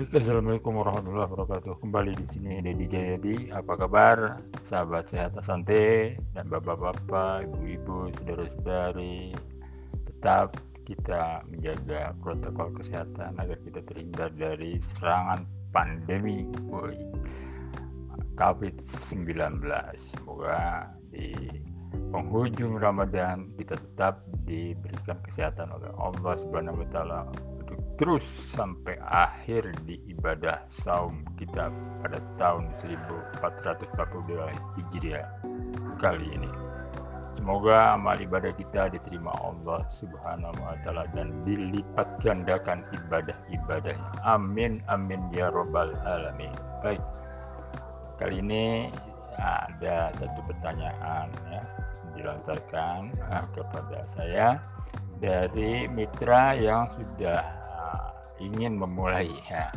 Baik, Assalamualaikum warahmatullahi wabarakatuh. Kembali di sini Dedi Jayadi. Apa kabar, sahabat sehat Asante dan bapak-bapak, ibu-ibu, saudara-saudari? Tetap kita menjaga protokol kesehatan agar kita terhindar dari serangan pandemi COVID-19. Semoga di penghujung Ramadan kita tetap diberikan kesehatan oleh Allah taala terus sampai akhir di ibadah saum kita pada tahun 1442 Hijriah kali ini. Semoga amal ibadah kita diterima Allah Subhanahu wa taala dan dilipat gandakan ibadah-ibadahnya. Amin amin ya robbal alamin. Baik. Kali ini ada satu pertanyaan ya dilontarkan uh, kepada saya dari mitra yang sudah ingin memulai ya,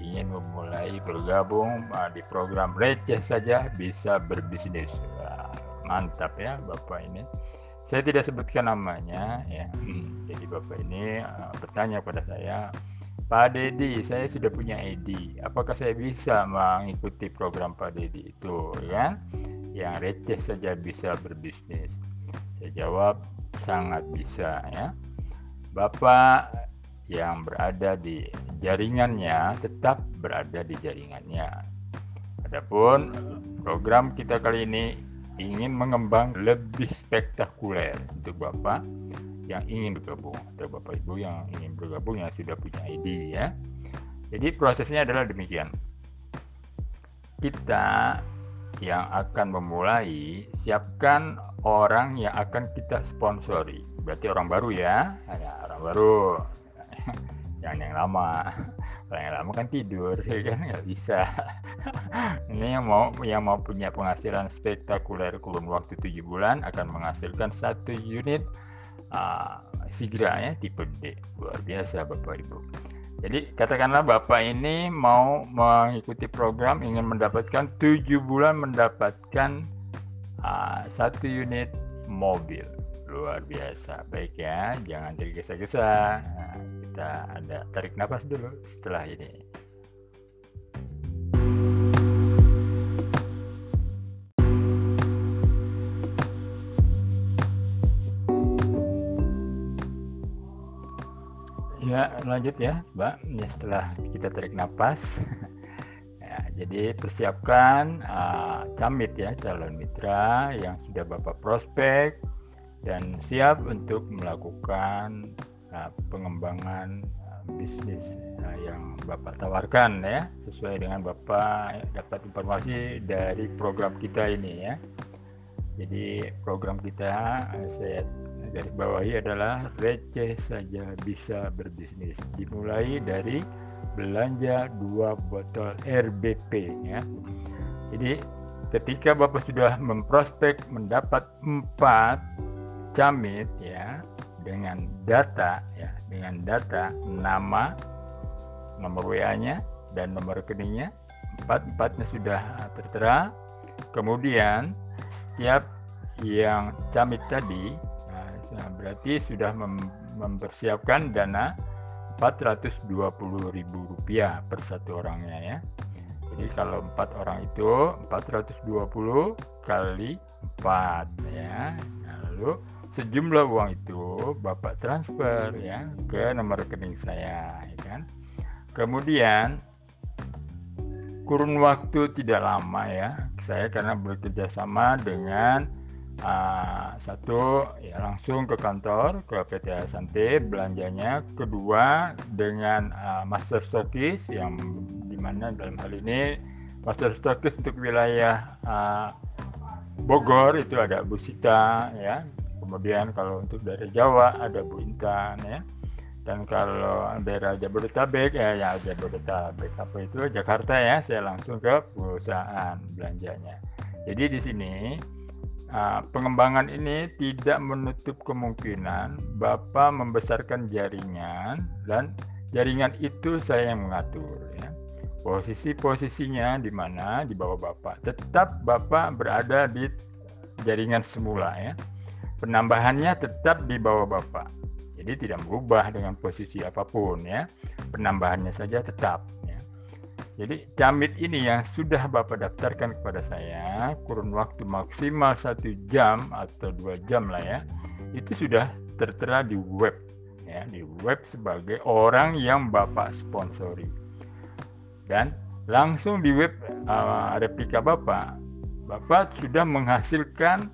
ingin memulai bergabung uh, di program receh saja bisa berbisnis. Wah, mantap ya Bapak ini. Saya tidak sebutkan namanya ya. Hmm, jadi Bapak ini uh, bertanya pada saya, Pak Dedi, saya sudah punya ID. Apakah saya bisa mengikuti program Pak Dedi itu ya? Yang receh saja bisa berbisnis. Saya jawab sangat bisa ya. Bapak yang berada di jaringannya tetap berada di jaringannya. Adapun program kita kali ini ingin mengembang lebih spektakuler untuk Bapak yang ingin bergabung atau Bapak Ibu yang ingin bergabung yang sudah punya ID ya. Jadi prosesnya adalah demikian. Kita yang akan memulai siapkan orang yang akan kita sponsori. Berarti orang baru ya, ya orang baru jangan yang lama. Kalau yang lama kan tidur ya kan? Nggak bisa. Ini yang mau yang mau punya penghasilan spektakuler kurun waktu tujuh bulan akan menghasilkan satu unit uh, Sigra ya tipe D. Luar biasa bapak ibu. Jadi katakanlah bapak ini mau mengikuti program ingin mendapatkan tujuh bulan mendapatkan uh, satu unit mobil luar biasa. Baik ya jangan tergesa-gesa nah, kita ada tarik nafas dulu setelah ini. Ya lanjut ya mbak. Ya setelah kita tarik nafas. Ya, jadi persiapkan uh, camit ya calon mitra yang sudah bapak prospek dan siap untuk melakukan uh, pengembangan uh, bisnis uh, yang Bapak tawarkan ya sesuai dengan Bapak dapat informasi dari program kita ini ya. Jadi program kita uh, saya garis bawahi adalah receh saja bisa berbisnis. Dimulai dari belanja dua botol RBP ya. Jadi ketika Bapak sudah memprospek mendapat empat Jamit ya dengan data ya dengan data nama nomor WA-nya dan nomor rekeningnya empat empatnya sudah tertera. Kemudian setiap yang camit tadi nah, berarti sudah mem mempersiapkan dana Rp420.000 per satu orangnya ya. Jadi kalau empat orang itu 420 kali 4 ya. Nah, lalu sejumlah uang itu Bapak transfer ya ke nomor rekening saya ya kan. Kemudian kurun waktu tidak lama ya saya karena bekerja sama dengan uh, satu ya langsung ke kantor ke PT Asante belanjanya kedua dengan uh, master stokis yang di mana dalam hal ini master stokis untuk wilayah uh, Bogor itu ada Bu Sita ya kemudian kalau untuk daerah Jawa ada Bu Intan ya. Dan kalau daerah Jabodetabek ya ya Jabodetabek. Apa itu? Jakarta ya. Saya langsung ke perusahaan belanjanya. Jadi di sini uh, pengembangan ini tidak menutup kemungkinan Bapak membesarkan jaringan dan jaringan itu saya yang mengatur ya. Posisi-posisinya di mana? Di bawah Bapak. Tetap Bapak berada di jaringan semula ya penambahannya tetap di bawah Bapak. Jadi tidak berubah dengan posisi apa pun ya. Penambahannya saja tetap ya. Jadi camit ini yang sudah Bapak daftarkan kepada saya kurun waktu maksimal satu jam atau dua jam lah ya, itu sudah tertera di web ya di web sebagai orang yang Bapak sponsori dan langsung di web uh, replika Bapak Bapak sudah menghasilkan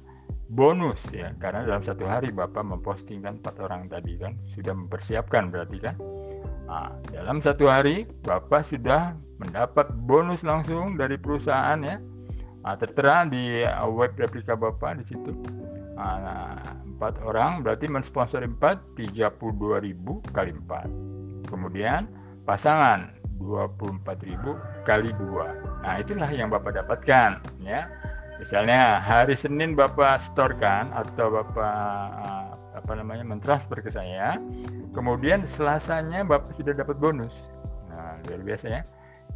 bonus ya. Karena dalam satu hari Bapak mempostingkan empat orang tadi kan? Sudah mempersiapkan berarti kan? Nah, dalam satu hari Bapak sudah mendapat bonus langsung dari perusahaan ya. Nah, tertera di uh, web replika Bapak di situ. Nah, empat orang berarti mensponsori empat 32.000 kali empat. Kemudian pasangan 24.000 kali dua. Nah itulah yang Bapak dapatkan ya Misalnya hari Senin Bapak storekan atau Bapak uh, apa namanya mentransfer ke saya, kemudian Selasanya Bapak sudah dapat bonus. Nah, luar biasa ya.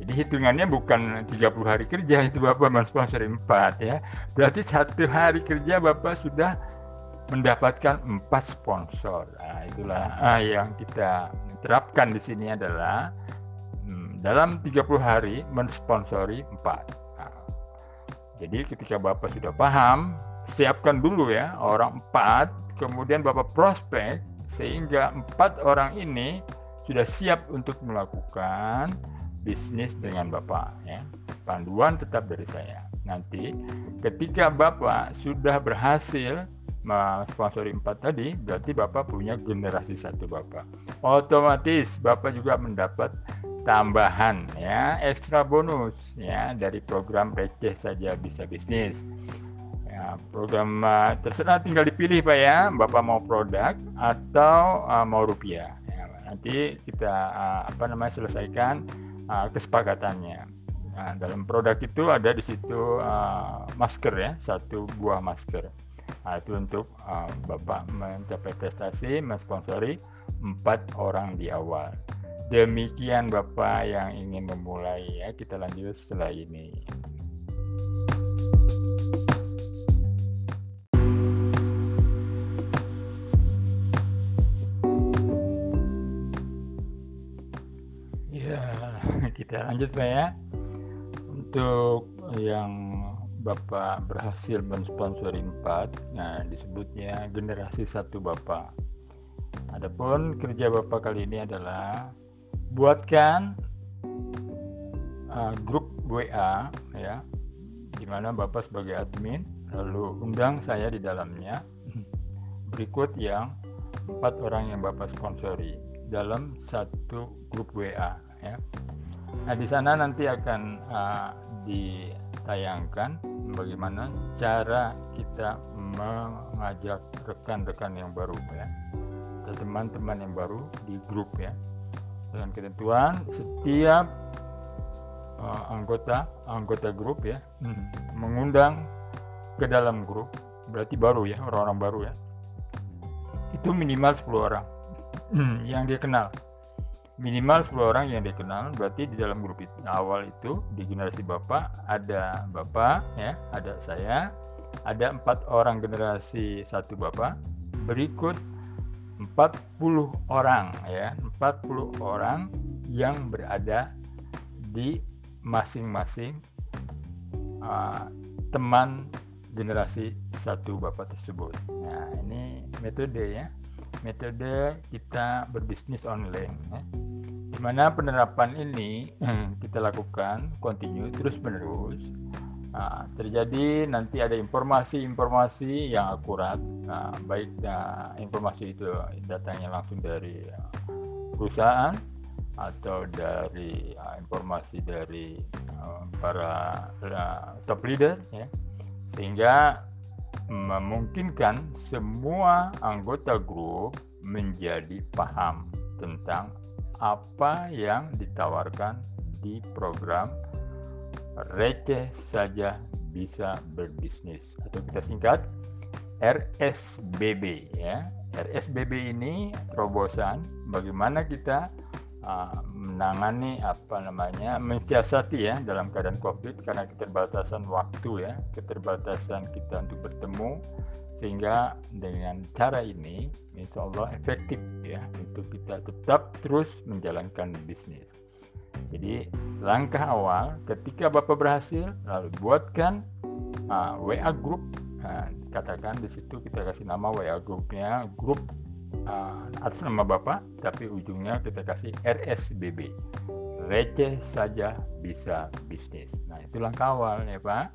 Jadi hitungannya bukan 30 hari kerja itu Bapak mensponsori 4 ya. Berarti satu hari kerja Bapak sudah mendapatkan 4 sponsor. Nah, itulah ah, yang kita terapkan di sini adalah hmm, dalam 30 hari mensponsori 4. Jadi ketika Bapak sudah paham, siapkan dulu ya orang empat, kemudian Bapak prospek sehingga empat orang ini sudah siap untuk melakukan bisnis dengan Bapak ya. Panduan tetap dari saya. Nanti ketika Bapak sudah berhasil sponsori empat tadi, berarti Bapak punya generasi satu Bapak. Otomatis Bapak juga mendapat tambahan ya ekstra bonus ya dari program receh saja bisa bisnis. Ya, program uh, terserah tinggal dipilih pak ya bapak mau produk atau uh, mau rupiah. Ya, nanti kita uh, apa namanya selesaikan uh, kesepakatannya. Nah, dalam produk itu ada di situ uh, masker ya satu buah masker. Nah, itu untuk uh, bapak mencapai prestasi mensponsori empat orang di awal Demikian Bapak yang ingin memulai ya. Kita lanjut setelah ini. Ya, kita lanjut Pak ya. Untuk yang Bapak berhasil mensponsori 4, nah disebutnya generasi satu Bapak. Adapun kerja Bapak kali ini adalah buatkan uh, grup WA ya di mana Bapak sebagai admin lalu undang saya di dalamnya berikut yang empat orang yang Bapak sponsori dalam satu grup WA ya. Nah di sana nanti akan uh, ditayangkan bagaimana cara kita mengajak rekan-rekan yang baru ya teman-teman yang baru di grup ya dengan ketentuan setiap uh, anggota anggota grup ya hmm, mengundang ke dalam grup berarti baru ya orang-orang baru ya. Itu minimal 10 orang hmm, yang dia kenal. Minimal 10 orang yang dia kenal berarti di dalam grup itu, awal itu di generasi bapak ada bapak ya ada saya ada empat orang generasi satu bapak. Berikut 40 orang ya. 40 orang yang berada di masing-masing uh, teman generasi satu bapak tersebut. Nah ini metode ya. Metode kita berbisnis online ya. di mana penerapan ini kita lakukan continue terus menerus Nah, terjadi nanti ada informasi-informasi yang akurat, nah, baik nah, informasi itu datangnya langsung dari uh, perusahaan atau dari uh, informasi dari uh, para uh, top leader, ya, sehingga memungkinkan semua anggota grup menjadi paham tentang apa yang ditawarkan di program receh saja bisa berbisnis atau kita singkat RSBB ya. RSBB ini terobosan bagaimana kita uh, menangani apa namanya mensiasati ya dalam keadaan Covid karena keterbatasan waktu ya, keterbatasan kita untuk bertemu sehingga dengan cara ini insya Allah efektif ya untuk kita tetap terus menjalankan bisnis. Jadi langkah awal ketika Bapak berhasil lalu buatkan uh, WA group. Nah, katakan di situ kita kasih nama WA grupnya grup uh, atas nama Bapak tapi ujungnya kita kasih RSBB receh saja bisa bisnis. Nah itu langkah awal ya Pak.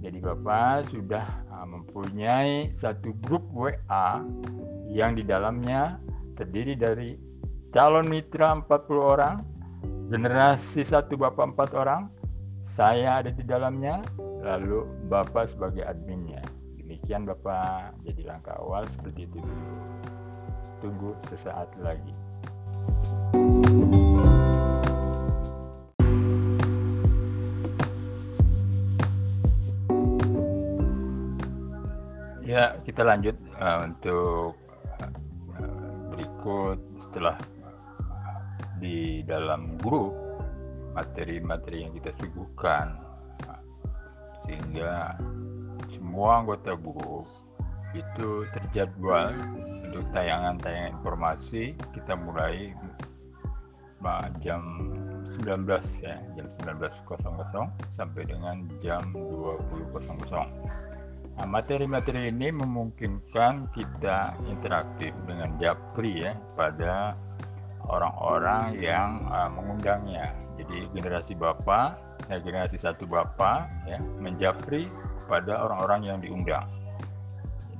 Jadi Bapak sudah uh, mempunyai satu grup WA yang di dalamnya terdiri dari calon mitra 40 orang generasi satu Bapak empat orang saya ada di dalamnya lalu Bapak sebagai adminnya. Demikian Bapak jadi langkah awal seperti itu dulu. Tunggu sesaat lagi. Ya kita lanjut uh, untuk uh, berikut setelah di dalam grup materi-materi yang kita suguhkan sehingga semua anggota grup itu terjadwal untuk tayangan-tayangan informasi. Kita mulai jam 19 ya jam 19.00 sampai dengan jam 20.00 nah, materi-materi ini memungkinkan kita interaktif dengan Japri ya pada orang-orang yang uh, mengundangnya. Jadi generasi bapak ya generasi satu bapak ya menjapri pada orang-orang yang diundang.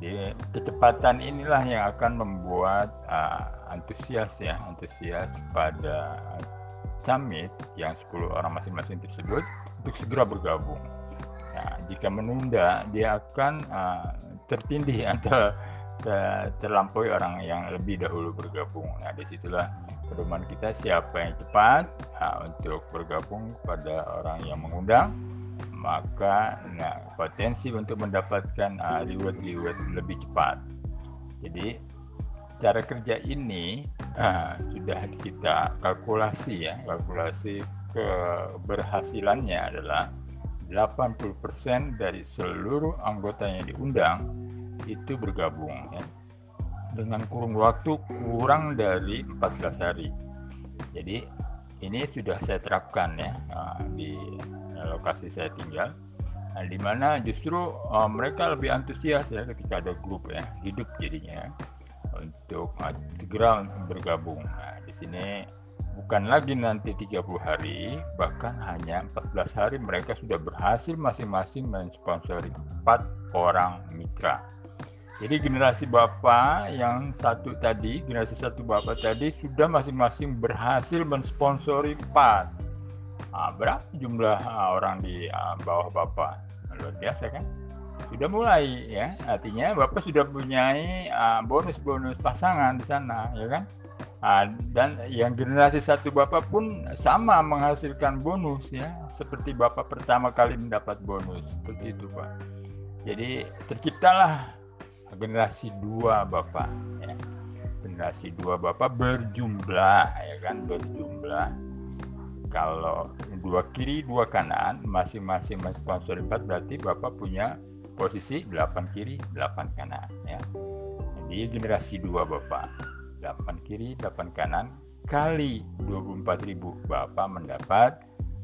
Jadi kecepatan inilah yang akan membuat uh, antusias ya antusias pada summit yang 10 orang masing-masing tersebut untuk segera bergabung. Nah, jika menunda dia akan uh, tertindih atau terlampaui orang yang lebih dahulu bergabung. Nah, di situlah pedoman kita siapa yang cepat nah, untuk bergabung pada orang yang mengundang, maka nah, potensi untuk mendapatkan uh, reward-reward lebih cepat. Jadi cara kerja ini uh, sudah kita kalkulasi ya, kalkulasi keberhasilannya adalah 80% dari seluruh anggota yang diundang itu bergabung ya, dengan kurun waktu kurang dari 14 hari. Jadi ini sudah saya terapkan ya uh, di lokasi saya tinggal. Nah, di mana justru uh, mereka lebih antusias ya ketika ada grup ya hidup jadinya untuk segera bergabung. Nah, di sini bukan lagi nanti 30 hari, bahkan hanya 14 hari mereka sudah berhasil masing-masing mensponsori 4 orang mitra. Jadi generasi bapak yang satu tadi, generasi satu bapak tadi sudah masing-masing berhasil mensponsori empat. Nah, berapa jumlah uh, orang di uh, bawah bapak? Luar biasa kan? Sudah mulai ya, artinya bapak sudah punya bonus-bonus uh, pasangan di sana, ya kan? Dan yang generasi satu bapak pun sama menghasilkan bonus ya, seperti bapak pertama kali mendapat bonus, seperti itu pak. Jadi terciptalah generasi dua bapak. Ya. generasi dua bapak berjumlah ya kan? Berjumlah. Kalau dua kiri dua kanan masing-masing sponsor empat berarti bapak punya posisi 8 kiri 8 kanan ya. Jadi generasi dua bapak. 8 kiri 8 kanan kali 24.000 bapak mendapat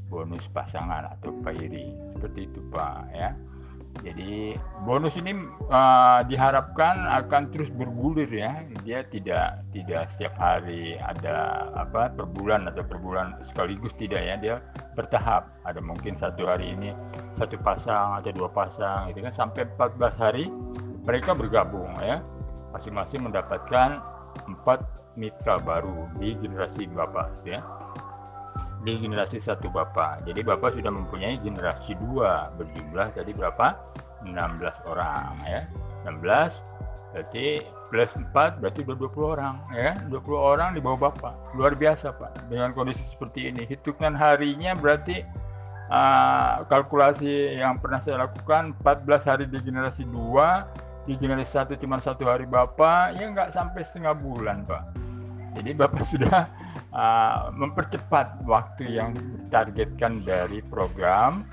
bonus pasangan atau pairing. Seperti itu pak ya jadi bonus ini uh, diharapkan akan terus bergulir ya. Dia tidak tidak setiap hari ada apa per bulan atau per bulan sekaligus tidak ya. Dia bertahap. Ada mungkin satu hari ini satu pasang atau dua pasang itu kan sampai 14 hari mereka bergabung ya. Masing-masing mendapatkan empat mitra baru di generasi Bapak ya di generasi satu bapak. Jadi bapak sudah mempunyai generasi dua berjumlah tadi berapa? 16 orang ya. 16 berarti plus 4 berarti udah 20 orang ya. 20 orang di bawah bapak. Luar biasa pak. Dengan kondisi seperti ini. Hitungan harinya berarti uh, kalkulasi yang pernah saya lakukan 14 hari di generasi dua di generasi satu cuma satu hari bapak ya nggak sampai setengah bulan pak jadi bapak sudah uh, mempercepat waktu yang ditargetkan dari program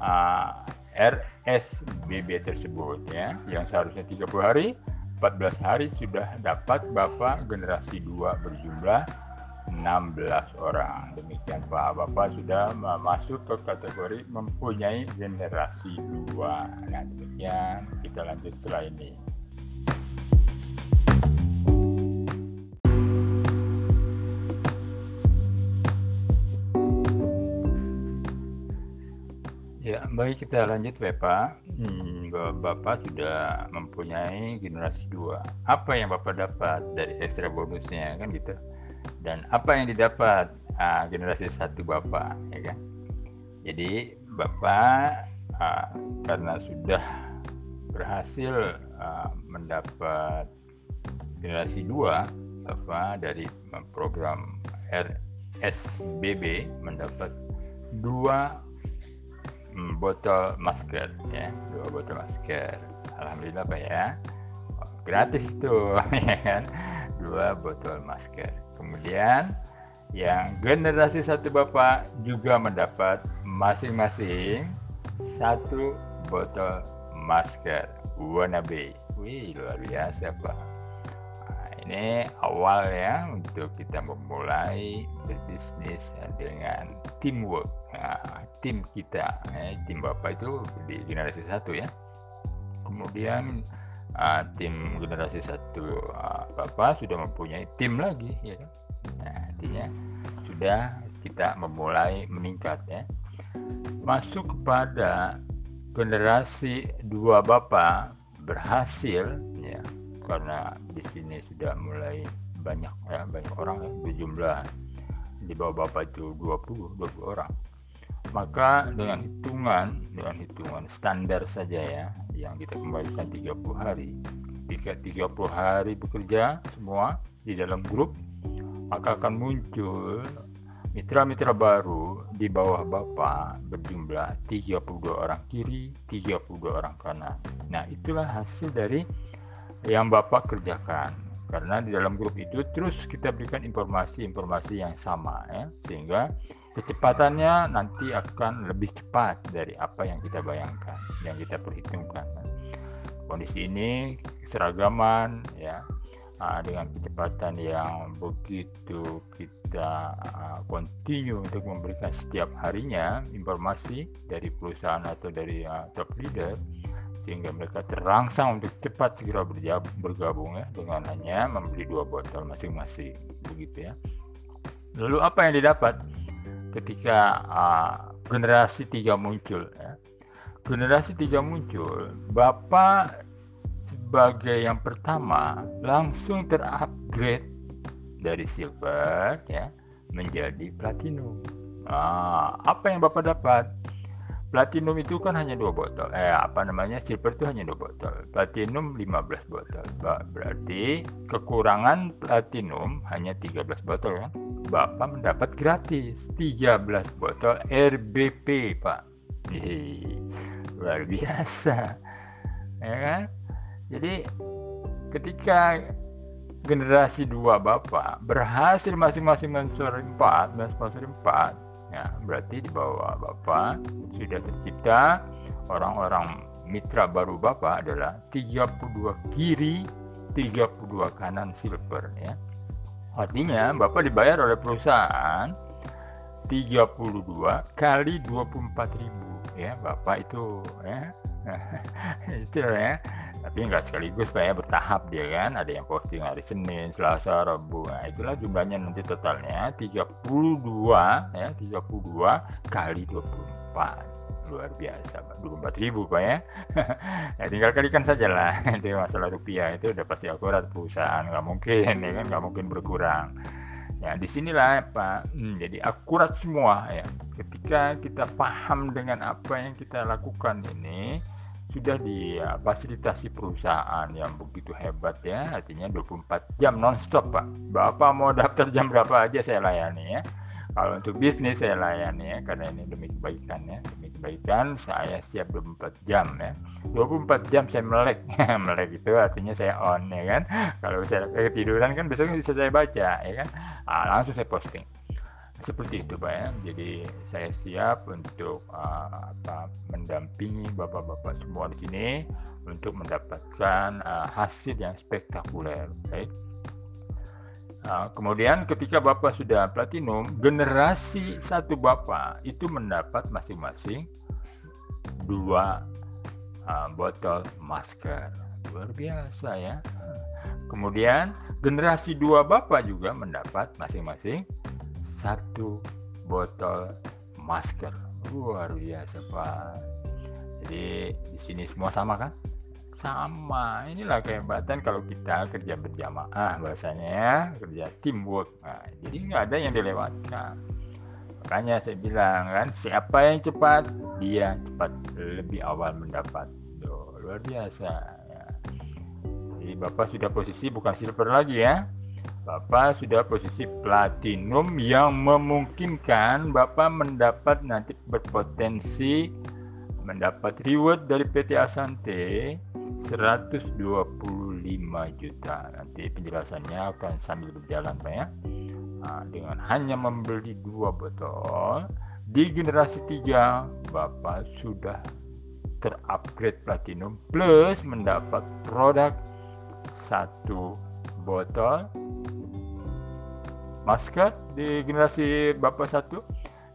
uh, RSBB tersebut ya yang seharusnya 30 hari 14 hari sudah dapat Bapak generasi 2 berjumlah 16 orang. Demikian Pak, Bapak sudah masuk ke kategori mempunyai generasi dua. Nah demikian kita lanjut setelah ini. Ya, baik kita lanjut Bapak. Hmm, Bapak sudah mempunyai generasi dua. Apa yang Bapak dapat dari ekstra bonusnya kan gitu? Dan apa yang didapat uh, generasi satu Bapak, ya kan? Jadi Bapak uh, karena sudah berhasil uh, mendapat generasi dua, Bapak dari program RSBB mendapat dua botol masker ya. Dua botol masker. Alhamdulillah pak ya. Gratis tuh ya kan? Dua botol masker. Kemudian yang generasi satu bapak juga mendapat masing-masing satu botol masker. Warna B wih luar biasa pak ini awal ya untuk kita memulai berbisnis dengan teamwork. Nah, tim kita eh, tim bapak itu di generasi satu ya. Kemudian uh, tim generasi satu uh, bapak sudah mempunyai tim lagi ya kan? Nah, artinya sudah kita memulai meningkat ya. Masuk kepada generasi dua bapak berhasil ya karena di sini sudah mulai banyak ya banyak orang ya berjumlah. Di bawah bapak itu 20 20 orang. Maka dengan hitungan dengan hitungan standar saja ya yang kita kembalikan 30 hari. Jika 30 hari bekerja semua di dalam grup maka akan muncul mitra-mitra baru di bawah Bapak berjumlah 32 orang kiri, 32 orang kanan. Nah, itulah hasil dari yang Bapak kerjakan. Karena di dalam grup itu terus kita berikan informasi-informasi yang sama ya. Sehingga kecepatannya nanti akan lebih cepat dari apa yang kita bayangkan yang kita perhitungkan. Kondisi ini seragaman ya. Uh, dengan kecepatan yang begitu kita uh, continue untuk memberikan setiap harinya informasi dari perusahaan atau dari top leader sehingga mereka terangsang untuk cepat segera bergabung ya dengan hanya membeli dua botol masing-masing begitu ya. Lalu apa yang didapat ketika uh, generasi tiga muncul ya? Generasi tiga muncul, Bapak sebagai yang pertama langsung terupgrade dari silver ya menjadi platinum. Nah, apa yang Bapak dapat? Platinum itu kan hanya dua botol. Eh, apa namanya? Silver itu hanya dua botol. Platinum 15 botol. Berarti kekurangan platinum hanya 13 botol kan? Bapak mendapat gratis 13 botol RBP, Pak. Hei, luar biasa. Ya kan? Jadi ketika generasi dua Bapak berhasil masing-masing mensuri 4, mensuri 4 Ya, berarti di bawah Bapak sudah tercipta orang-orang mitra baru Bapak adalah 32 kiri, 32 kanan silver ya. Artinya Bapak dibayar oleh perusahaan 32 kali 24 ribu ya. Bapak itu ya. Itu ya tapi nggak sekaligus pak ya bertahap dia kan. Ada yang posting hari Senin Selasa Rabu. Nah itulah jumlahnya nanti totalnya. 32 ya 32 kali 24 luar biasa pak. 24 ribu pak ya. Ya tinggal kalikan saja lah itu masalah rupiah itu udah pasti akurat perusahaan. Nggak mungkin ya kan? Nggak mungkin berkurang. Ya, di sinilah Pak, hmm, jadi akurat semua ya. Ketika kita paham dengan apa yang kita lakukan ini, sudah difasilitasi perusahaan yang begitu hebat ya artinya 24 jam nonstop pak. Bapak mau daftar jam berapa aja saya layani ya. Kalau untuk bisnis saya layani ya karena ini demi kebaikan ya demi kebaikan saya siap 24 jam ya. 24 jam saya melek melek itu artinya saya on ya kan. Kalau saya ketiduran kan besoknya bisa saya baca ya kan. Nah, langsung saya posting seperti itu Pak ya. Jadi saya siap untuk uh, mendampingi bapak-bapak semua di sini untuk mendapatkan uh, hasil yang spektakuler. Baik. Nah, kemudian ketika Bapak sudah platinum, generasi satu Bapak itu mendapat masing-masing dua uh, botol masker. Luar biasa ya. Kemudian generasi dua Bapak juga mendapat masing-masing satu botol masker. Luar biasa Pak. Jadi di sini semua sama kan? sama inilah kehebatan kalau kita kerja berjamaah bahasanya ya kerja teamwork nah, jadi nggak ada yang dilewatkan makanya saya bilang kan siapa yang cepat dia cepat lebih awal mendapat Tuh, luar biasa ya. jadi bapak sudah posisi bukan silver lagi ya Bapak sudah posisi platinum yang memungkinkan Bapak mendapat nanti berpotensi mendapat reward dari PT Asante 125 juta. Nanti penjelasannya akan sambil berjalan Pak ya. Nah, dengan hanya membeli dua botol di generasi 3 Bapak sudah terupgrade platinum plus mendapat produk satu botol masker di generasi Bapak satu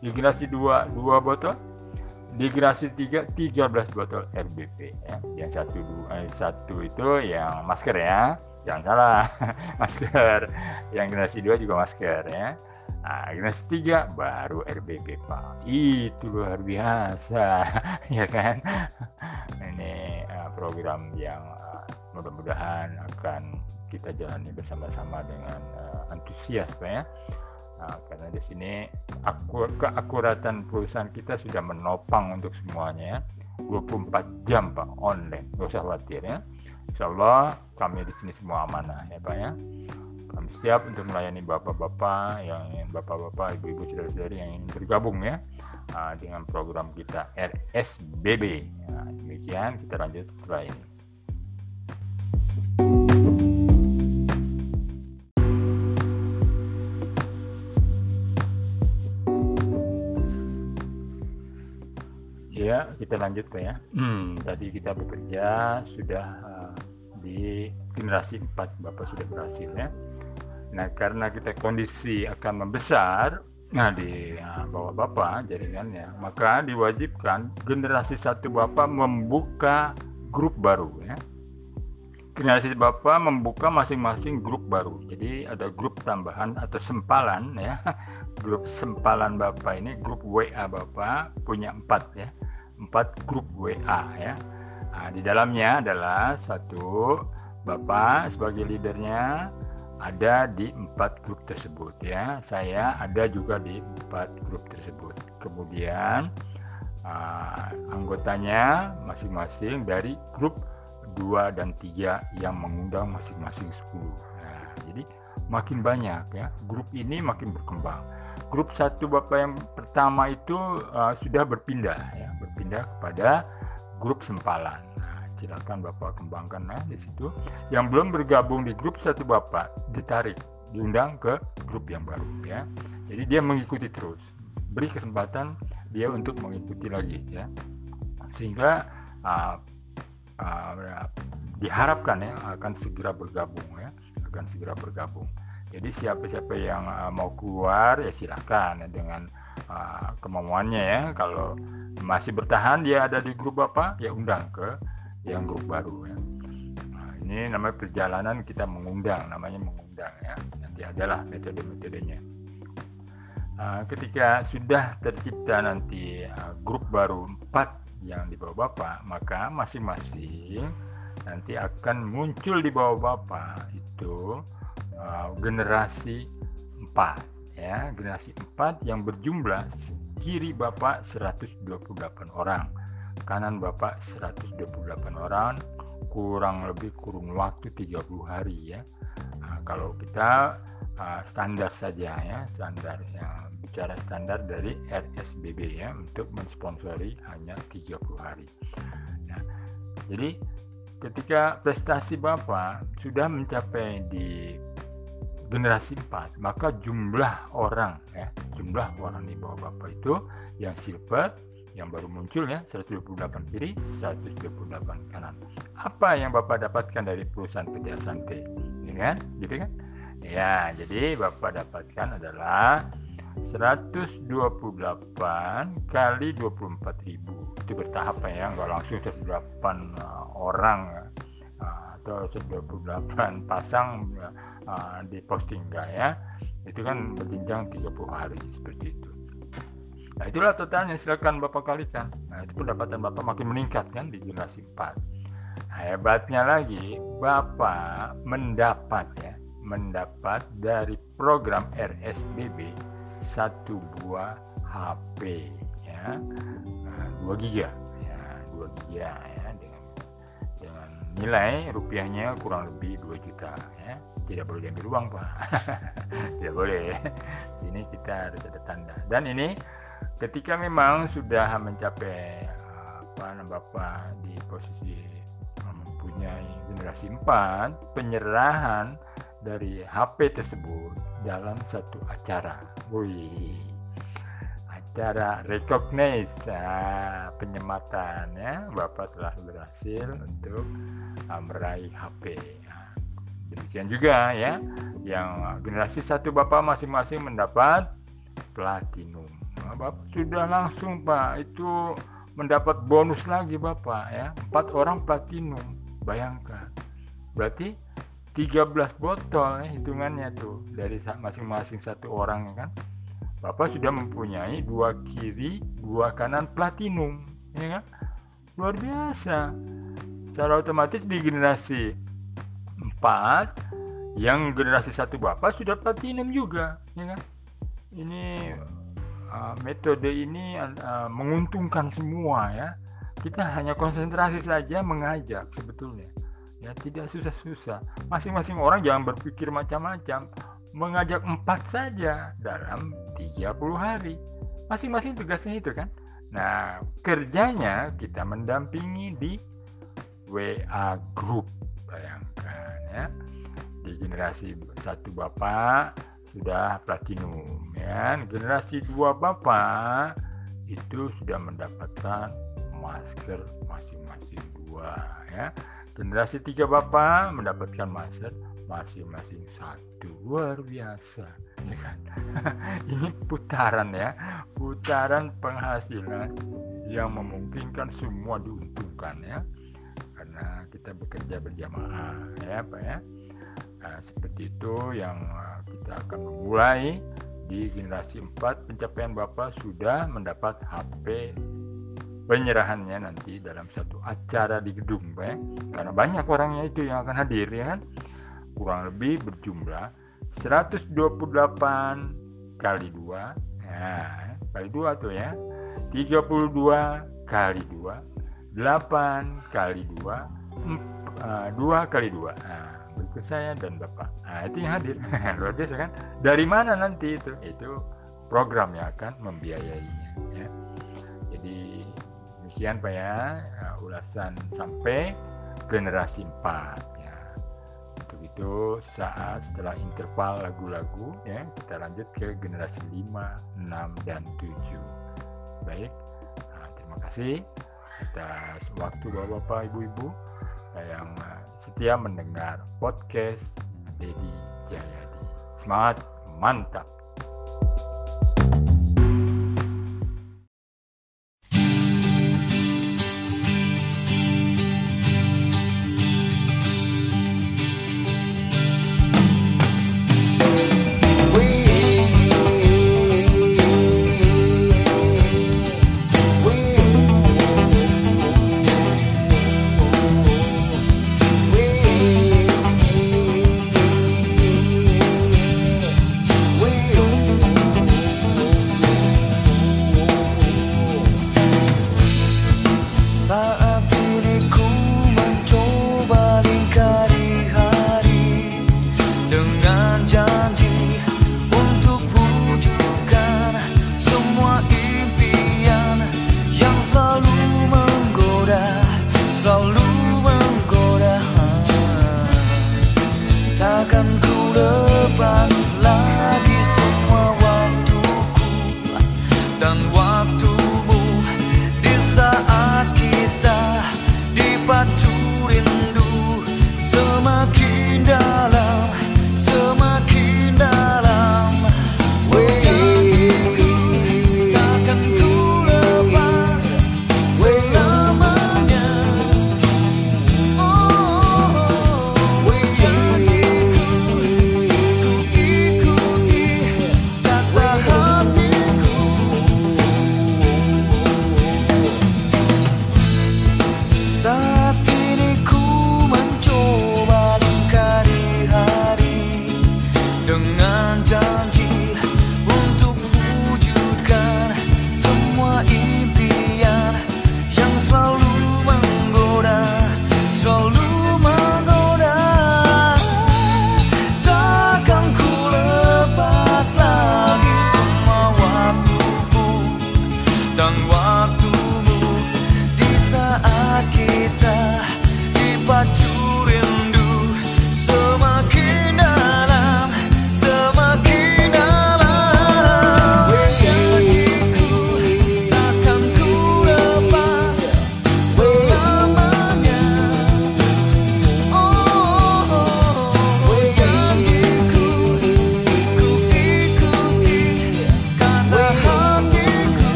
di generasi 2 dua botol di generasi 3 13 botol RBP ya. Yang satu eh, satu itu yang masker ya. Jangan salah, masker. Yang generasi 2 juga masker ya. Nah, generasi 3 baru RBP Pak. Itu luar biasa ya kan. Ini uh, program yang uh, mudah-mudahan akan kita jalani bersama-sama dengan uh, antusias ya. Nah, karena di sini akur, keakuratan perusahaan kita sudah menopang untuk semuanya 24 jam Pak online. Nggak usah khawatir ya. Insya Allah kami di sini semua amanah ya Pak ya. Kami siap untuk melayani bapak-bapak yang bapak-bapak ibu-ibu saudara-saudari yang ingin bergabung ya nah, dengan program kita RSBB nah, demikian kita lanjut setelah ini Ya, kita lanjut Pak ya. Hmm, tadi kita bekerja sudah uh, di generasi 4 Bapak sudah berhasil ya. Nah, karena kita kondisi akan membesar, nah di uh, bawah Bapak jaringannya, maka diwajibkan generasi satu Bapak membuka grup baru ya. Generasi Bapak membuka masing-masing grup baru. Jadi ada grup tambahan atau sempalan ya. Grup sempalan Bapak ini grup WA Bapak punya empat ya empat grup WA ya. Nah, di dalamnya adalah satu Bapak sebagai leadernya ada di empat grup tersebut ya. Saya ada juga di empat grup tersebut. Kemudian uh, anggotanya masing-masing dari grup 2 dan 3 yang mengundang masing-masing 10. Nah, jadi makin banyak ya. Grup ini makin berkembang grup satu bapak yang pertama itu uh, sudah berpindah ya berpindah kepada grup sempalan. Nah, silakan bapak kembangkan nah, di situ. Yang belum bergabung di grup satu bapak ditarik diundang ke grup yang baru ya. Jadi dia mengikuti terus. Beri kesempatan dia untuk mengikuti lagi ya. Sehingga uh, uh, diharapkan ya akan segera bergabung ya. Akan segera bergabung. Jadi siapa-siapa yang uh, mau keluar ya silakan dengan uh, kemauannya ya. Kalau masih bertahan dia ada di grup apa ya undang ke yang grup baru ya. Nah, ini namanya perjalanan kita mengundang, namanya mengundang ya. Nanti adalah metode-metodenya. Uh, ketika sudah tercipta nanti uh, grup baru 4 yang di bawah Bapak, maka masing-masing nanti akan muncul di bawah Bapak itu uh, generasi 4 ya generasi 4 yang berjumlah kiri Bapak 128 orang kanan Bapak 128 orang kurang lebih kurun waktu 30 hari ya. Nah, kalau kita uh, standar saja ya standar yang bicara standar dari RSBB ya untuk mensponsori hanya 30 hari. Nah, jadi ketika prestasi Bapak sudah mencapai di generasi 4 maka jumlah orang ya jumlah orang di bawah bapak itu yang silver yang baru muncul ya 128 kiri 128 kanan. Apa yang bapak dapatkan dari perusahaan PT Asante ya kan? Gitu kan? Ya, jadi Bapak dapatkan adalah 128 kali 24.000 itu bertahap ya nggak langsung 128 uh, orang uh, atau 128 pasang uh, di posting ya. Itu kan berjenjang 30 hari seperti itu. Nah itulah totalnya. Silakan Bapak kalikan. Nah itu pendapatan Bapak makin meningkat kan di generasi 4 nah, hebatnya lagi Bapak mendapat ya mendapat dari program RSBB satu buah HP ya. Nah, 2 giga ya 2 giga nilai rupiahnya kurang lebih 2 juta ya. Tidak boleh diambil uang pak. Tidak boleh. Sini kita harus ada tanda. Dan ini ketika memang sudah mencapai apa bapak di posisi mempunyai generasi 4 penyerahan dari HP tersebut dalam satu acara. Wih, acara recognize nah, penyematan ya, Bapak telah berhasil untuk uh, meraih HP. Nah, demikian juga ya, yang generasi satu Bapak masing-masing mendapat platinum. Nah, Bapak sudah langsung Pak itu mendapat bonus lagi Bapak ya, empat orang platinum. Bayangkan, berarti 13 botol ya, hitungannya tuh dari masing-masing satu orang ya kan Bapak sudah mempunyai dua kiri dua kanan platinum ya kan? Luar biasa. Secara otomatis di generasi 4 yang generasi satu Bapak sudah platinum juga ya kan? Ini uh, metode ini uh, menguntungkan semua ya. Kita hanya konsentrasi saja mengajak sebetulnya. Ya tidak susah-susah. Masing-masing orang jangan berpikir macam-macam mengajak empat saja dalam 30 hari. Masing-masing tugasnya itu kan. Nah kerjanya kita mendampingi di WA group. Bayangkan ya. Di generasi satu bapak sudah platinum ya. Generasi dua bapak itu sudah mendapatkan masker masing-masing dua ya. Generasi tiga bapak mendapatkan master masing-masing satu luar biasa. Kan ini putaran ya. Putaran penghasilan yang memungkinkan semua diuntungkan ya. Karena kita bekerja berjamaah ya pak ya. Nah, seperti itu yang uh, kita akan memulai di generasi 4 pencapaian Bapak sudah mendapat HP penyerahannya nanti dalam satu acara di gedung ya. karena banyak orangnya itu yang akan hadir ya kan kurang lebih berjumlah 128 kali 2 ya kali 2 tuh ya. 32 kali 2 8 kali 2 2 kali 2 nah, berikut saya dan Bapak. Nah itu yang hadir. Luar biasa kan? Dari mana nanti itu? Itu program yang akan membiayainya ya. Jadi demikian Pak ya uh, ulasan sampai generasi 4 ya. Untuk itu saat setelah interval lagu-lagu ya kita lanjut ke generasi 5, 6 dan 7. Baik. Nah, terima kasih atas waktu Bapak-bapak, Ibu-ibu yang uh, setia mendengar podcast Dedi Jayadi. Semangat, mantap.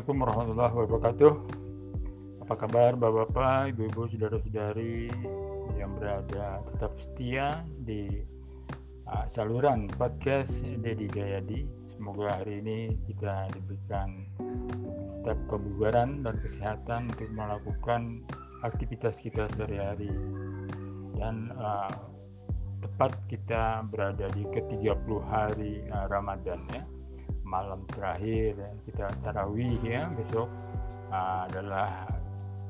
Assalamualaikum warahmatullahi wabarakatuh. Apa kabar Bapak-bapak, Ibu-ibu, saudara-saudari yang berada tetap setia di uh, saluran podcast Dedi Jayadi. Semoga hari ini kita diberikan tetap kebugaran dan kesehatan untuk melakukan aktivitas kita sehari-hari. Dan uh, tepat kita berada di ke-30 hari uh, Ramadan ya malam terakhir kita tarawih ya besok uh, adalah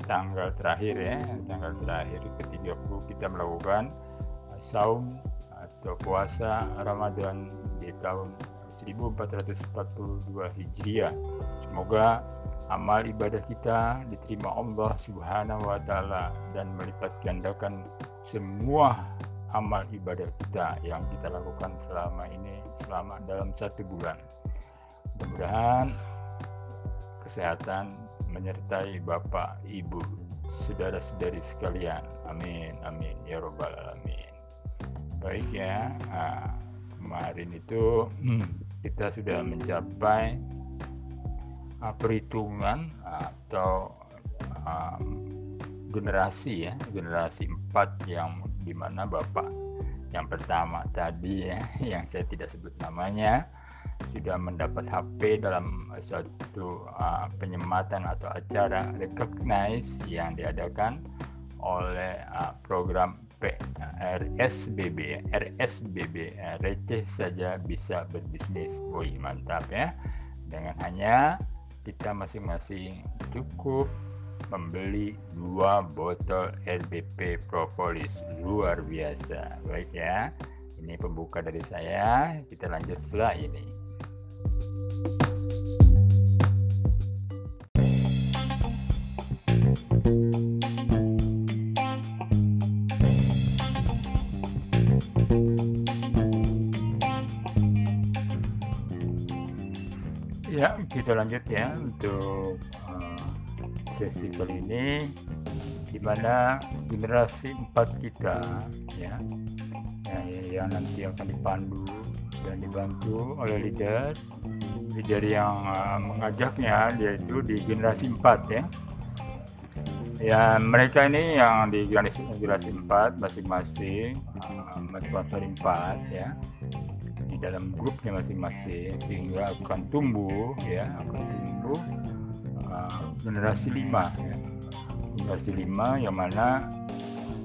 tanggal terakhir ya tanggal terakhir ke-30 kita melakukan uh, saum atau puasa Ramadan di tahun 1442 Hijriah. Semoga amal ibadah kita diterima Allah Subhanahu wa taala dan melipat gandakan semua amal ibadah kita yang kita lakukan selama ini selama dalam satu bulan. Mudah-mudahan kesehatan menyertai Bapak, Ibu, saudara-saudari sekalian. Amin, amin, ya robbal alamin. Baik ya, nah, kemarin itu hmm, kita sudah mencapai uh, perhitungan atau um, generasi ya, generasi empat yang di mana Bapak yang pertama tadi ya, yang saya tidak sebut namanya, sudah mendapat HP dalam suatu uh, penyematan atau acara recognize yang diadakan oleh uh, program RSBB RSBB uh, receh saja bisa berbisnis. Woi mantap ya. Dengan hanya kita masing-masing cukup membeli dua botol LBP propolis. Luar biasa. Baik ya. Ini pembuka dari saya. Kita lanjut setelah ini Ya, kita lanjut ya untuk uh, sesi kali ini di mana generasi empat kita ya, ya yang nanti akan dipandu dan dibantu oleh leader leader yang uh, mengajaknya yaitu di generasi empat ya ya mereka ini yang di generasi generasi empat masing-masing uh, mensponsori empat ya dalam grupnya masing-masing sehingga akan tumbuh ya akan tumbuh uh, generasi lima ya. generasi lima yang mana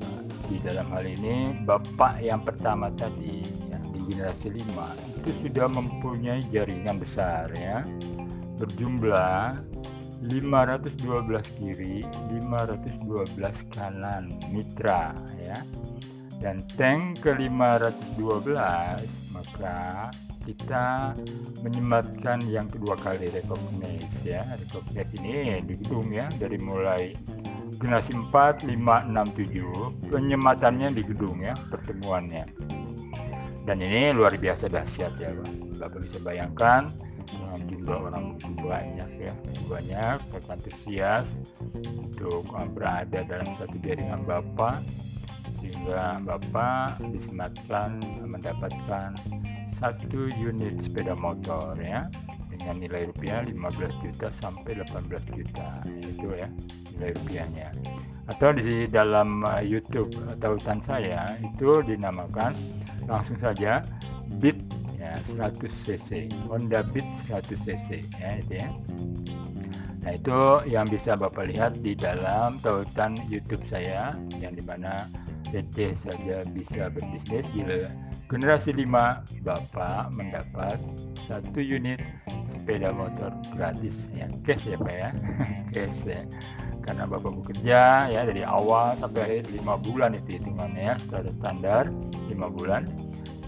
uh, di dalam hal ini bapak yang pertama tadi di generasi lima itu sudah mempunyai jaringan besar ya. Berjumlah 512 kiri 512 kanan mitra ya. Dan tank ke 512 maka kita menyematkan yang kedua kali recognize ya. Recognize ini di gedung ya dari mulai generasi 4, 5, 6, 7 penyematannya di gedung ya pertemuannya dan ini luar biasa dahsyat ya Pak. Bapak bisa bayangkan dengan jumlah orang banyak ya. Banyak antusias untuk berada dalam satu jaringan Bapak. Sehingga Bapak disematkan mendapatkan satu unit sepeda motor ya. Dengan nilai rupiah 15 juta sampai 18 juta. Itu ya nilai rupiahnya. Atau di dalam uh, YouTube tautan saya itu dinamakan langsung saja Beat ya 100 cc. Honda Beat 100 cc ya itu ya. Nah itu yang bisa Bapak lihat di dalam tautan YouTube saya yang di mana receh saja bisa berbisnis. Di generasi 5 Bapak mendapat satu unit sepeda motor gratis ya cash ya Pak ya. Cash ya karena Bapak bekerja ya dari awal sampai akhir lima bulan itu hitungannya ya secara standar lima bulan.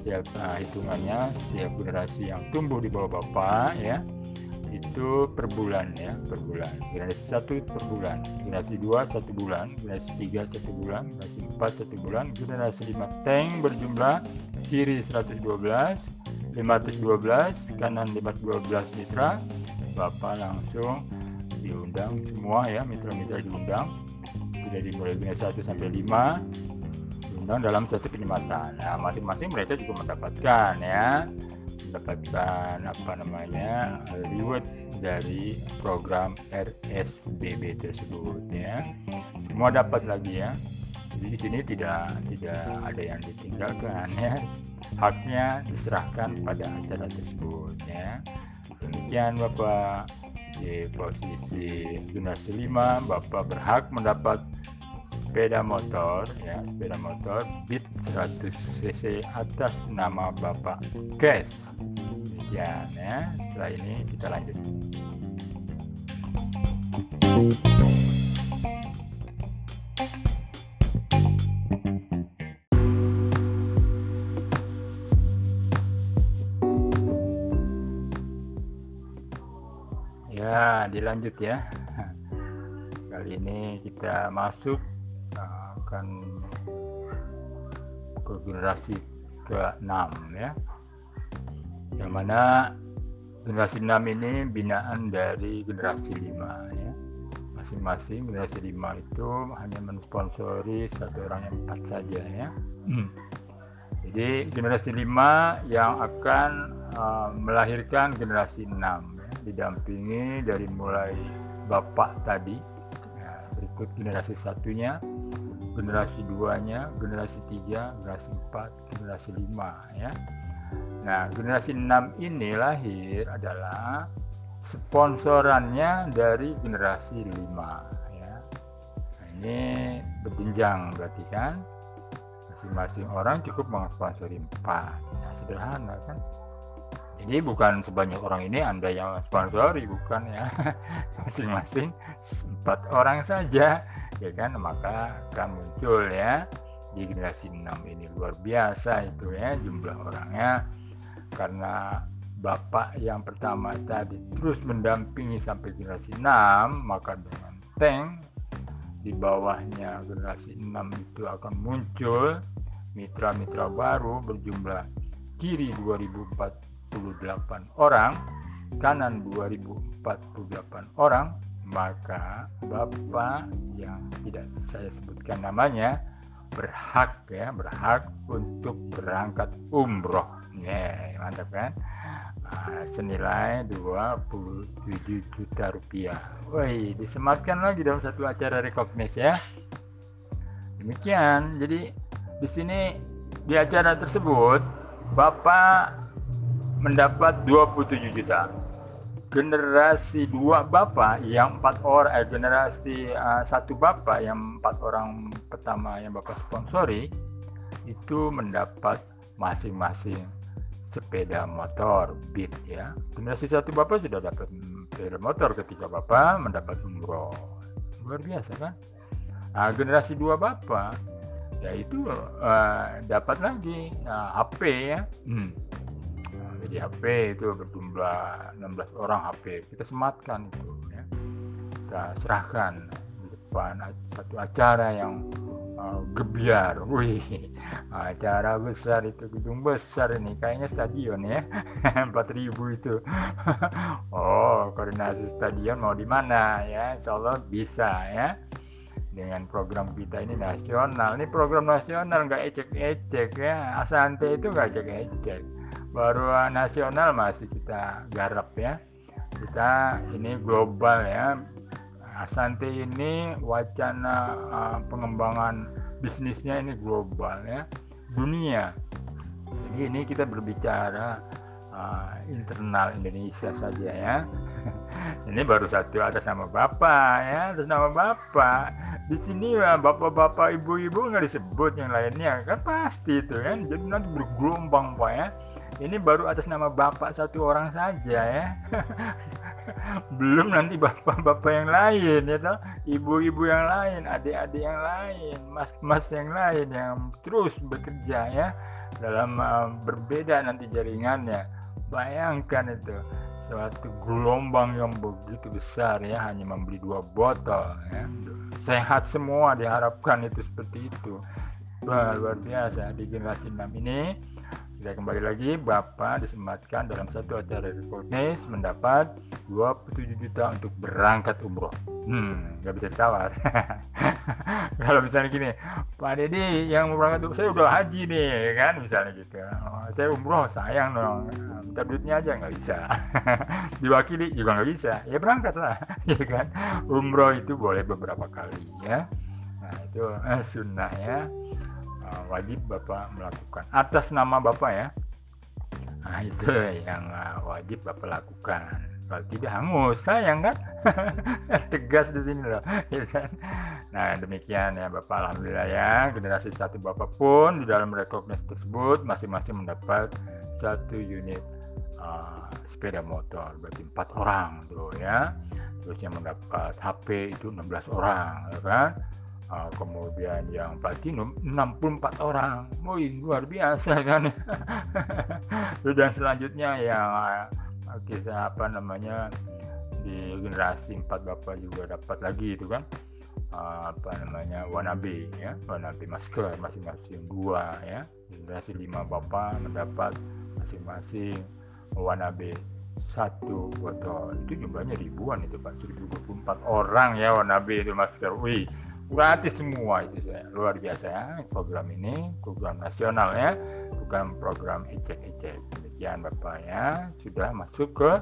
Setiap uh, hitungannya setiap generasi yang tumbuh di bawah Bapak ya itu per bulan ya per bulan. Generasi satu per bulan generasi dua satu bulan generasi tiga satu bulan generasi empat satu bulan generasi lima tank berjumlah kiri 112 512 kanan 512 mitra. Bapak langsung diundang semua ya mitra-mitra diundang. Sudah dimulai generasi 1 sampai 5 diundang dalam satu penyematan nah masing-masing mereka juga mendapatkan ya mendapatkan apa namanya reward dari program RSBB tersebut ya. Semua dapat lagi ya. Jadi di sini tidak tidak ada yang ditinggalkan ya. Haknya diserahkan pada acara tersebut ya. Demikian bapak di posisi generasi 5 bapak berhak mendapat sepeda motor ya sepeda motor Beat 100 cc atas nama Bapak Kes. Demikian ya. Setelah ini kita lanjut dilanjut ya. Kali ini kita masuk akan ke generasi ke-6 ya. Yang mana generasi 6 ini binaan dari generasi 5 ya. Masing-masing generasi 5 itu hanya mensponsori satu orang yang empat saja ya. Hmm. jadi generasi 5 yang akan uh, melahirkan generasi 6 ya, didampingi dari mulai bapak tadi ya, berikut generasi satunya generasi duanya, generasi tiga, generasi empat, generasi lima ya. Nah, generasi enam ini lahir adalah sponsorannya dari generasi lima ya. Nah, ini berjenjang berarti kan masing-masing orang cukup mengsponsori empat. Nah, sederhana kan. Jadi bukan sebanyak orang ini Anda yang sponsori, bukan ya. Masing-masing empat orang saja, ya kan? Maka akan muncul ya di generasi 6 ini luar biasa itu ya jumlah orangnya karena bapak yang pertama tadi terus mendampingi sampai generasi 6 maka dengan tank di bawahnya generasi 6 itu akan muncul mitra-mitra baru berjumlah kiri 2048 orang kanan 2048 orang maka bapak yang tidak saya sebutkan namanya berhak ya berhak untuk berangkat umroh. Ya mantap kan? Nah, senilai 27 juta rupiah. Woi disematkan lagi dalam satu acara rekognis ya. Demikian jadi di sini di acara tersebut bapak mendapat 27 juta. Generasi dua bapak yang empat orang eh, generasi uh, satu bapak yang empat orang pertama yang bapak sponsori itu mendapat masing-masing sepeda motor Beat ya. Generasi satu bapak sudah dapat sepeda motor ketika bapak mendapat umroh luar biasa kan? Nah, generasi dua bapak yaitu uh, dapat lagi uh, nah, HP ya. Hmm jadi HP itu berjumlah 16 orang HP kita sematkan itu ya. Kita serahkan di depan satu acara yang uh, gebiar. Wih acara besar itu gedung besar ini. Kayaknya stadion ya. 4000 itu. Oh koordinasi stadion mau di mana ya? Insya Allah bisa ya. Dengan program kita ini nasional. Ini program nasional nggak ecek-ecek ya. Asante itu nggak ecek-ecek baru nasional masih kita garap ya. Kita ini global ya. Asante ini wacana uh, pengembangan bisnisnya ini global ya. Dunia. Jadi ini kita berbicara uh, internal Indonesia saja ya. Ini baru satu atas nama bapak ya atas nama bapak. Di sini ya bapak-bapak ibu-ibu nggak disebut yang lainnya. Kan pasti itu kan jadi nanti bergelombang pak ya ini baru atas nama bapak satu orang saja ya. Belum nanti bapak-bapak yang lain ya toh. Ibu-ibu yang lain adik-adik yang lain mas-mas yang lain yang terus bekerja ya dalam uh, berbeda nanti jaringannya. Bayangkan itu suatu gelombang yang begitu besar ya hanya membeli dua botol ya. Sehat semua diharapkan itu seperti itu. Wah, luar biasa di generasi 6 ini kita kembali lagi, Bapak disematkan dalam satu acara rekognis mendapat 27 juta untuk berangkat umroh. Hmm, nggak bisa ditawar. Kalau misalnya gini, Pak Deddy yang berangkat umroh, saya udah haji nih, kan misalnya gitu. Oh, saya umroh, sayang dong. Minta duitnya aja nggak bisa. Diwakili juga nggak bisa. Ya berangkat lah, ya kan. Umroh itu boleh beberapa kali ya. Nah itu eh, sunnah ya uh, wajib Bapak melakukan atas nama Bapak ya. Nah, itu yang uh, wajib Bapak lakukan. Kalau tidak hangus, sayang kan? Tegas di sini loh. Ya kan? Nah, demikian ya Bapak Alhamdulillah ya. Generasi satu Bapak pun di dalam rekognis tersebut masing-masing mendapat satu unit uh, sepeda motor. Berarti empat orang tuh ya. Terus yang mendapat HP itu 16 orang, ya kan? Uh, kemudian yang platinum 64 orang. Wih luar biasa kan? Dan selanjutnya yang kita apa namanya di generasi 4 bapak juga dapat lagi itu kan? Uh, apa namanya wanabe ya wanabe masker masing-masing dua ya. Generasi 5 bapak mendapat masing-masing wanabe satu botol. Itu jumlahnya ribuan itu pak. 1024 orang ya wanabe itu masker. Wih gratis semua itu saya luar biasa ya program ini program nasional ya. Bukan program ecek-ecek demikian bapak ya. Sudah masuk ke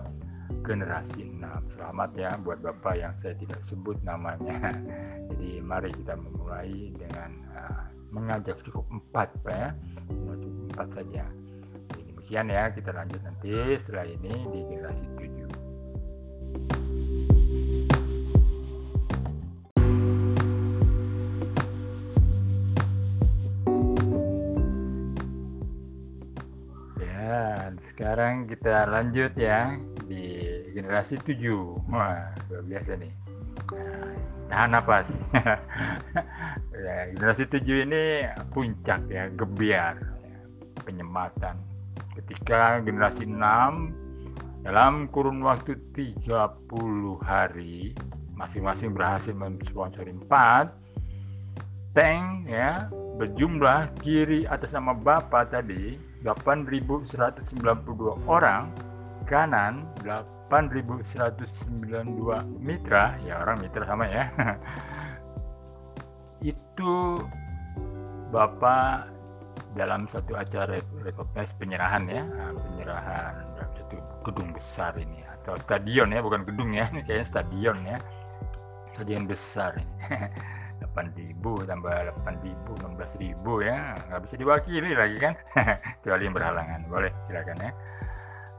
generasi 6 selamat ya buat bapak yang saya tidak sebut namanya. Jadi mari kita memulai dengan uh, mengajak cukup empat pak ya. Cukup empat saja. Jadi, demikian ya. Kita lanjut nanti setelah ini di generasi 7 sekarang kita lanjut ya di generasi 7 wah luar biasa nih. Nah, napas ya, generasi 7 ini puncak ya gebiar ya, penyematan. Ketika generasi 6 dalam kurun waktu 30 hari masing-masing berhasil mensponsori 4 tank ya berjumlah kiri atas nama Bapak tadi 8.192 orang, kanan 8.192 mitra, ya orang mitra sama ya. Itu Bapak dalam satu acara recognize penyerahan ya, ah, penyerahan dalam satu gedung besar ini atau stadion ya, bukan gedung ya, ini kayaknya stadion ya. Stadion besar ini. 8.000 tambah 8.000 16.000 ya. Nggak bisa diwakili lagi kan? Kecuali yang berhalangan. Boleh silakan ya.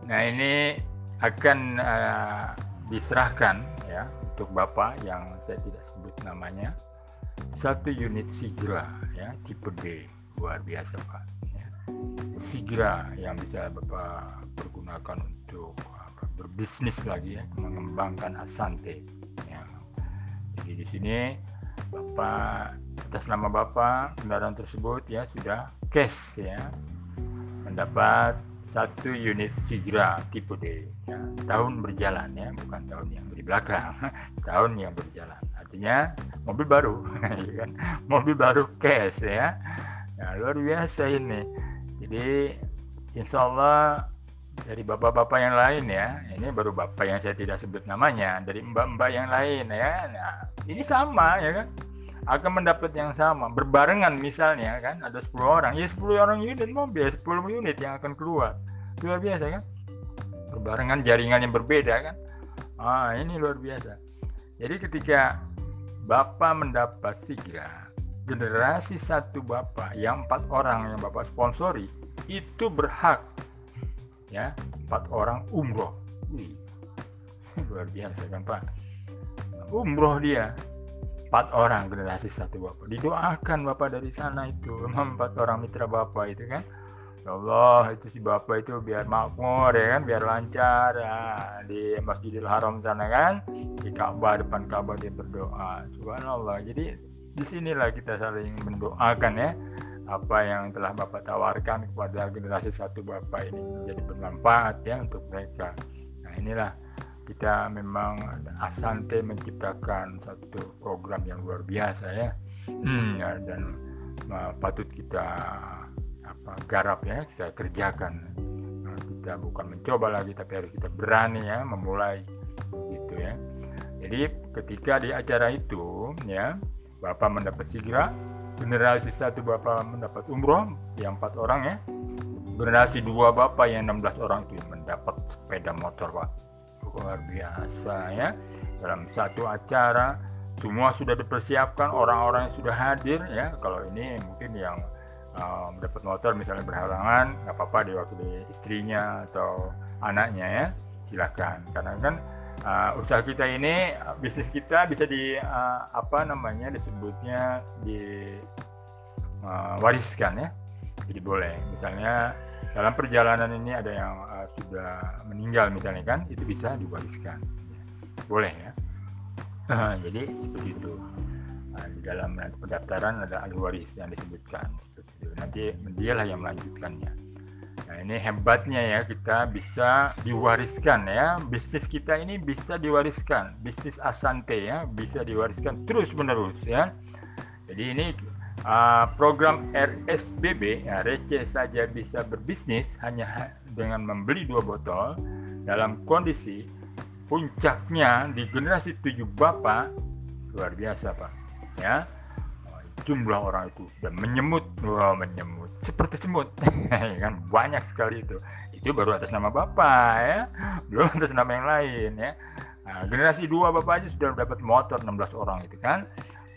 Nah ini akan uh, diserahkan ya untuk bapak yang saya tidak sebut namanya. Satu unit Sigra ya tipe D. Luar biasa pak. Ya. Sigra yang bisa bapak pergunakan untuk apa, berbisnis lagi ya mengembangkan Asante. Ya. jadi di sini Bapak atas nama Bapak kendaraan tersebut ya sudah cash ya. Mendapat satu unit Sigra tipe D ya, tahun berjalan ya bukan tahun yang di belakang tahun yang berjalan. Artinya mobil baru ya kan? Mobil baru cash ya. Nah, luar biasa ini. Jadi insya Allah dari bapak-bapak yang lain ya. Ini baru bapak yang saya tidak sebut namanya dari mbak-mbak yang lain ya. Nah ini sama ya kan? Akan mendapat yang sama. Berbarengan misalnya kan? Ada 10 orang. Ya 10 orang unit mobil 10 unit yang akan keluar. Luar biasa kan? Berbarengan jaringan yang berbeda kan? Ah ini luar biasa. Jadi ketika bapak mendapat sigra generasi satu bapak yang empat orang yang bapak sponsori itu berhak ya empat orang umroh. Wih, luar biasa kan pak umroh dia. Empat orang generasi satu bapak. Didoakan bapak dari sana itu. Empat orang mitra bapak itu kan. Ya Allah itu si bapak itu biar makmur ya kan? Biar lancar. Ya di Masjidil Haram sana kan. Di Ka'bah depan Ka'bah dia berdoa. Subhanallah. Jadi di sinilah kita saling mendoakan ya. Apa yang telah Bapak tawarkan kepada generasi satu Bapak ini menjadi bermanfaat ya untuk mereka. Nah inilah kita memang Asante menciptakan satu program yang luar biasa ya, hmm, ya dan uh, patut kita apa garap ya kita kerjakan. Nah, kita bukan mencoba lagi tapi harus kita berani ya memulai gitu ya. Jadi ketika di acara itu ya Bapak mendapat sigra generasi satu bapak mendapat umroh yang empat orang ya generasi dua bapak yang 16 orang itu mendapat sepeda motor pak luar biasa ya. Dalam satu acara semua sudah dipersiapkan orang-orang yang sudah hadir ya. Kalau ini mungkin yang uh, mendapat motor misalnya berhalangan nggak apa-apa diwakili istrinya atau anaknya ya. Silakan. Karena kan uh, usaha kita ini bisnis kita bisa di uh, apa namanya disebutnya di uh, wariskan ya jadi boleh. Misalnya dalam perjalanan ini ada yang uh, sudah meninggal misalnya kan itu bisa diwariskan. Boleh ya? Uh, jadi seperti itu. Uh, di dalam pendaftaran ada ahli waris yang disebutkan itu. Nanti dialah yang melanjutkannya. Nah ini hebatnya ya kita bisa diwariskan ya. Bisnis kita ini bisa diwariskan. Bisnis Asante ya bisa diwariskan terus menerus ya. Jadi ini uh, program RSBB ya receh saja bisa berbisnis hanya dengan membeli dua botol dalam kondisi puncaknya di generasi tujuh bapak. Luar biasa pak. Ya jumlah orang itu dan menyemut wah menyemut. Seperti semut. Ya kan? Banyak sekali itu. Itu baru atas nama bapak ya. Belum atas nama yang lain ya. Nah, generasi dua bapak aja sudah dapat motor 16 orang itu kan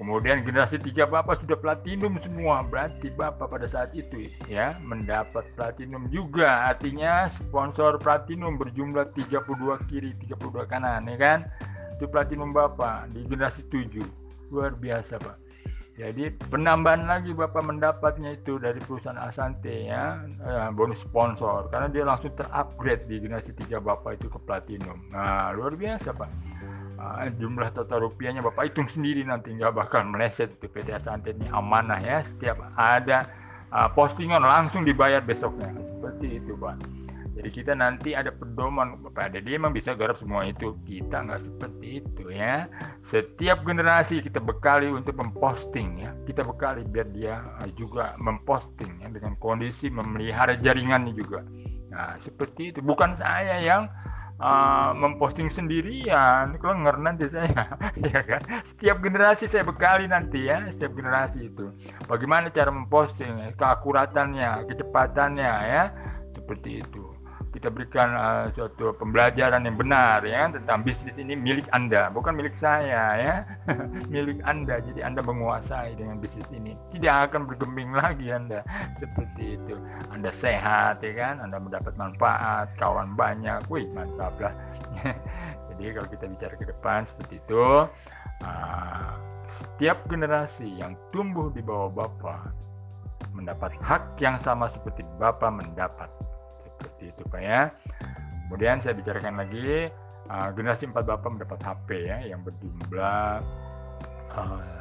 kemudian generasi tiga bapak sudah platinum semua. Berarti bapak pada saat itu ya mendapat platinum juga. Artinya sponsor platinum berjumlah 32 kiri 32 kanan ya kan? Itu platinum bapak di generasi 7 luar biasa pak. Jadi penambahan lagi Bapak mendapatnya itu dari perusahaan Asante ya, eh, bonus sponsor. Karena dia langsung terupgrade di generasi 3 Bapak itu ke platinum. Nah, luar biasa Pak. Uh, jumlah total rupiahnya Bapak hitung sendiri nanti nggak bakal meleset. Di PT ini amanah ya setiap ada uh, postingan langsung dibayar besoknya. Seperti itu Pak. Jadi kita nanti ada pedoman pada dia memang bisa garap semua itu. Kita nggak seperti itu ya. Setiap generasi kita bekali untuk memposting ya. Kita bekali biar dia juga memposting ya dengan kondisi memelihara jaringannya juga. Nah seperti itu. Bukan saya yang uh, memposting sendirian. Kalau nanti saya. Ya kan? Setiap generasi saya bekali nanti ya setiap generasi itu. Bagaimana cara memposting ya, keakuratannya kecepatannya ya? Seperti itu kita berikan uh, suatu pembelajaran yang benar ya tentang bisnis ini milik Anda, bukan milik saya ya. milik Anda. Jadi Anda menguasai dengan bisnis ini. Tidak akan bergeming lagi Anda seperti itu. Anda sehat ya kan, Anda mendapat manfaat, kawan banyak. Wih, mantap lah. Jadi kalau kita bicara ke depan seperti itu, uh, setiap generasi yang tumbuh di bawah Bapak mendapat hak yang sama seperti Bapak mendapat seperti itu Pak ya. Kemudian saya bicarakan lagi uh, generasi 4 Bapak mendapat HP ya yang berjumlah uh,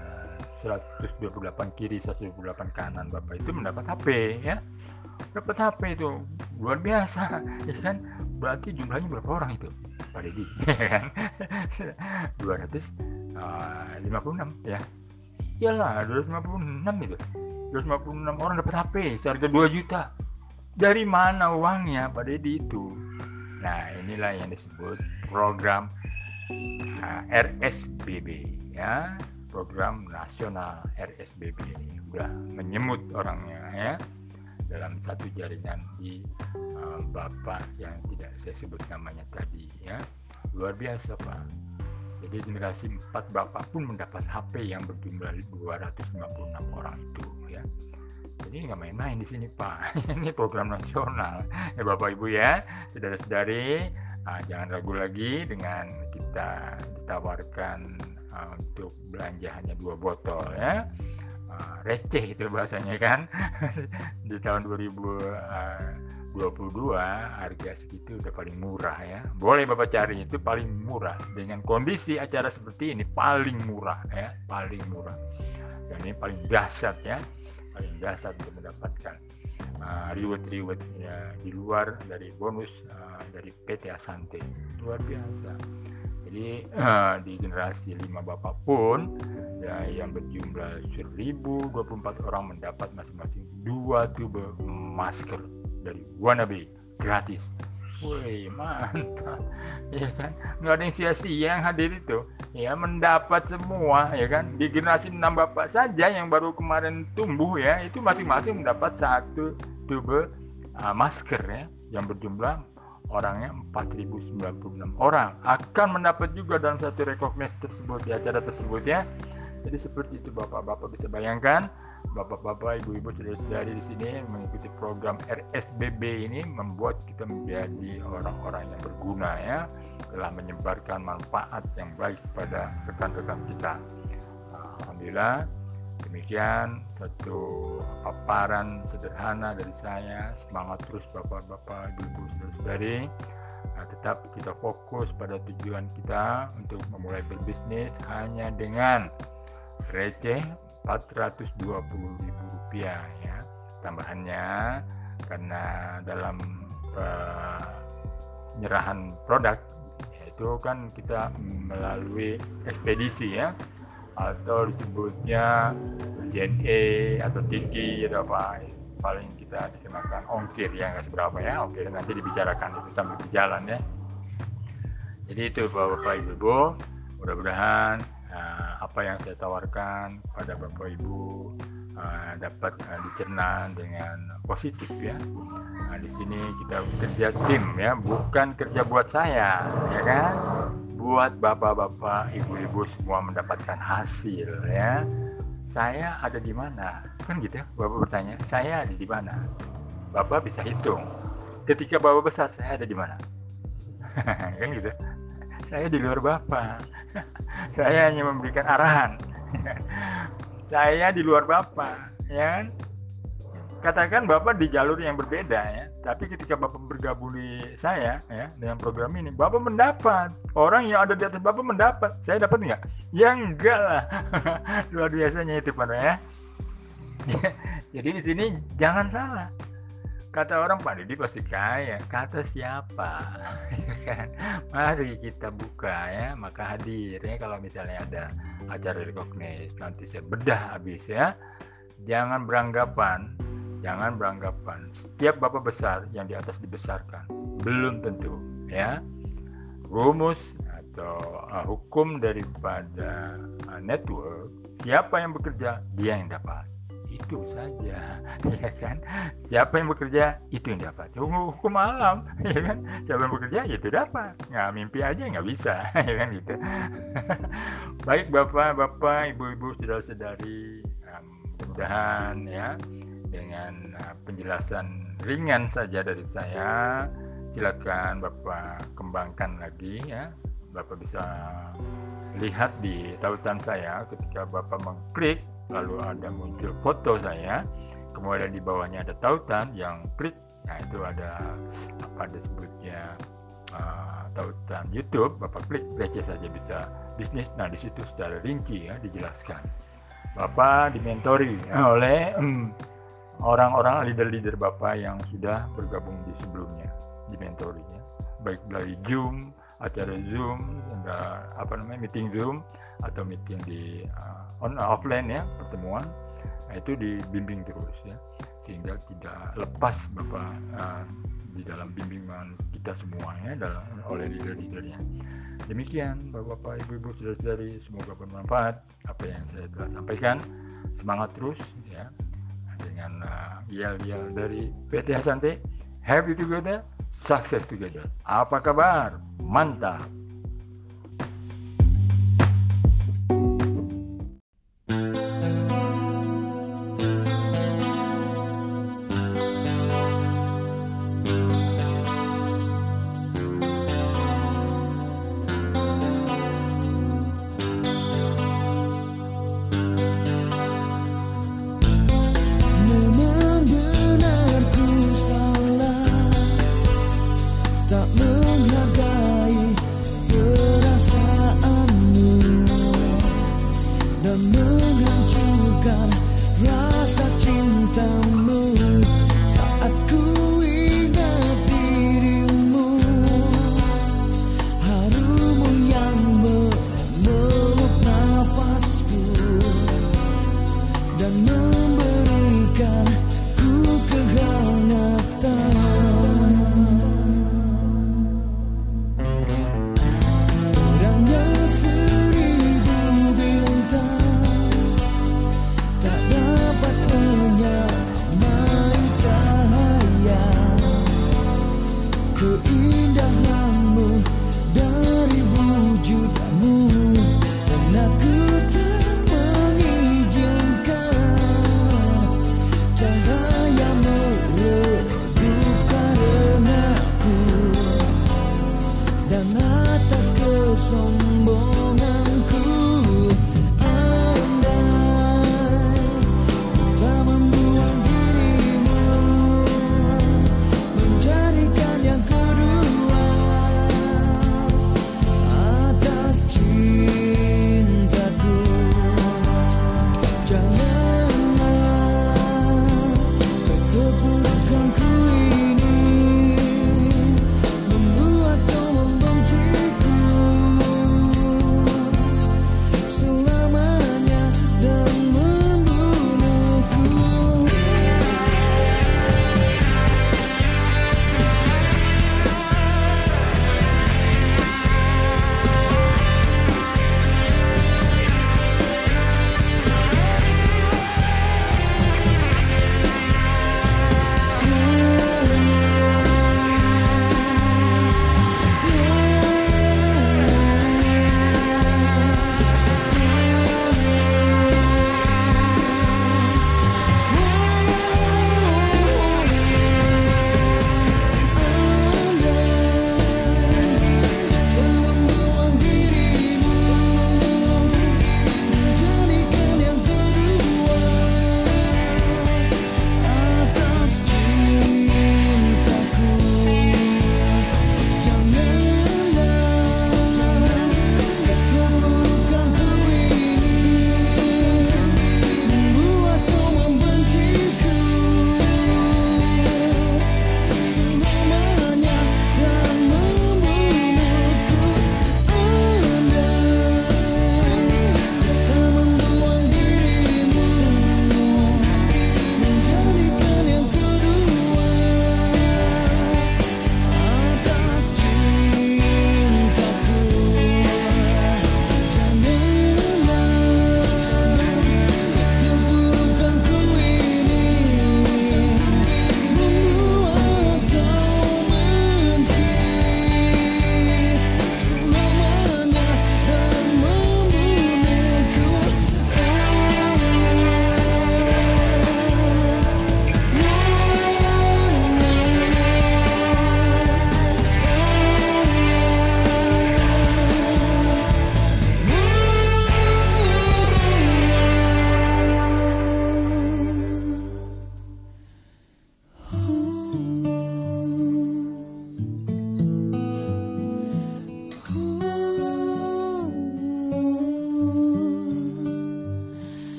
128 kiri 128 kanan. Bapak itu mendapat HP ya. Dapat HP itu luar biasa ya kan? Berarti jumlahnya berapa orang itu? Pak Deddy ya kan? 256 uh, ya. Iyalah 256 itu. 256 orang dapat HP seharga 2 juta dari mana uangnya? Pak Deddy itu? Nah inilah yang disebut program uh, RSBB ya. Program nasional RSBB ini udah menyemut orangnya ya. Dalam satu jaringan di uh, bapak yang tidak saya sebut namanya tadi ya. Luar biasa pak. Jadi generasi 4 bapak pun mendapat HP yang berjumlah 256 orang itu ya jadi nggak main-main di sini Pak. Ini program nasional. Ya Bapak Ibu ya, saudara-saudari, uh, jangan ragu lagi dengan kita ditawarkan uh, untuk belanja hanya dua botol ya. Uh, receh itu bahasanya kan. di tahun 2022 harga segitu udah paling murah ya. Boleh Bapak cari itu paling murah dengan kondisi acara seperti ini paling murah ya, paling murah. Dan ini paling dahsyat ya paling dasar untuk mendapatkan uh, reward-reward ya, di luar dari bonus uh, dari PT Asante. Luar biasa. Jadi uh, di generasi lima bapak pun ya, yang berjumlah 1024 orang mendapat masing-masing dua tube masker dari Wannabe gratis Wih mantap. Ya kan? Nggak ada yang sia-sia yang hadir itu. Ya mendapat semua ya kan? Di generasi enam bapak saja yang baru kemarin tumbuh ya itu masing-masing mendapat satu tube uh, masker ya. Yang berjumlah orangnya 4096 orang. Akan mendapat juga dalam satu rekognisi tersebut di acara tersebut ya. Jadi seperti itu bapak-bapak bisa bayangkan bapak-bapak, ibu-ibu, saudara-saudari di sini mengikuti program RSBB ini membuat kita menjadi orang-orang yang berguna ya, telah menyebarkan manfaat yang baik kepada rekan-rekan kita. Alhamdulillah demikian satu paparan sederhana dari saya. Semangat terus bapak-bapak ibu-ibu saudara-saudari. Nah, tetap kita fokus pada tujuan kita untuk memulai berbisnis hanya dengan receh 420 ribu rupiah ya tambahannya. Karena dalam penyerahan produk itu kan kita melalui ekspedisi ya. Atau disebutnya JNE atau Tiki atau apa. Paling kita dikenakan ongkir ya nggak seberapa ya. Oke nanti dibicarakan itu sambil berjalan ya. Jadi itu bapak-bapak ibu-ibu mudah-mudahan uh, apa yang saya tawarkan pada Bapak Ibu uh, dapat uh, dicerna dengan positif ya. Nah, di sini kita kerja tim ya, bukan kerja buat saya, ya kan? Buat bapak-bapak, ibu-ibu semua mendapatkan hasil ya. Saya ada di mana? Kan gitu ya, Bapak bertanya, saya ada di mana? Bapak bisa hitung. Ketika Bapak besar, saya ada di mana? kan gitu saya di luar bapak. Saya hanya memberikan arahan. Saya di luar bapak ya kan? Katakan bapak di jalur yang berbeda ya. Tapi ketika bapak bergabung di saya ya dengan program ini bapak mendapat. Orang yang ada di atas bapak mendapat. Saya dapat nggak? Ya enggak lah. Luar biasanya itu pak ya. Jadi di sini jangan salah kata orang Pak Didi pasti kaya. Kata siapa? Ya kan? mari kita buka ya maka hadir ya kalau misalnya ada acara recognize nanti saya bedah habis ya. Jangan beranggapan jangan beranggapan. Setiap bapak besar yang di atas dibesarkan belum tentu ya. Rumus atau uh, hukum daripada uh, network siapa yang bekerja dia yang dapat itu saja ya kan? Siapa yang bekerja itu yang dapat. Hukum alam ya kan? Siapa yang bekerja itu dapat. Nggak mimpi aja nggak bisa ya kan gitu? Baik bapak bapak ibu ibu saudara saudari um, mudah-mudahan ya dengan uh, penjelasan ringan saja dari saya silakan bapak kembangkan lagi ya. Bapak bisa lihat di tautan saya ketika bapak mengklik lalu ada muncul foto saya. Kemudian di bawahnya ada tautan yang klik. Nah itu ada apa disebutnya uh, tautan YouTube. Bapak klik receh saja bisa bisnis. Nah di situ secara rinci ya dijelaskan. Bapak dimentori oleh um, orang-orang leader-leader bapak yang sudah bergabung di sebelumnya dimentorinya. Baik dari Zoom acara Zoom apa namanya meeting Zoom atau meeting di uh, on offline ya pertemuan. Nah, itu dibimbing terus ya. Sehingga tidak lepas bapak uh, di dalam bimbingan kita semuanya dalam oleh leader-leadernya. Demikian bapak-bapak ibu-ibu saudara-saudari. Semoga bermanfaat apa yang saya telah sampaikan. Semangat terus ya dengan uh, yel-yel dari PT Hasante happy together success together. Apa kabar? Mantap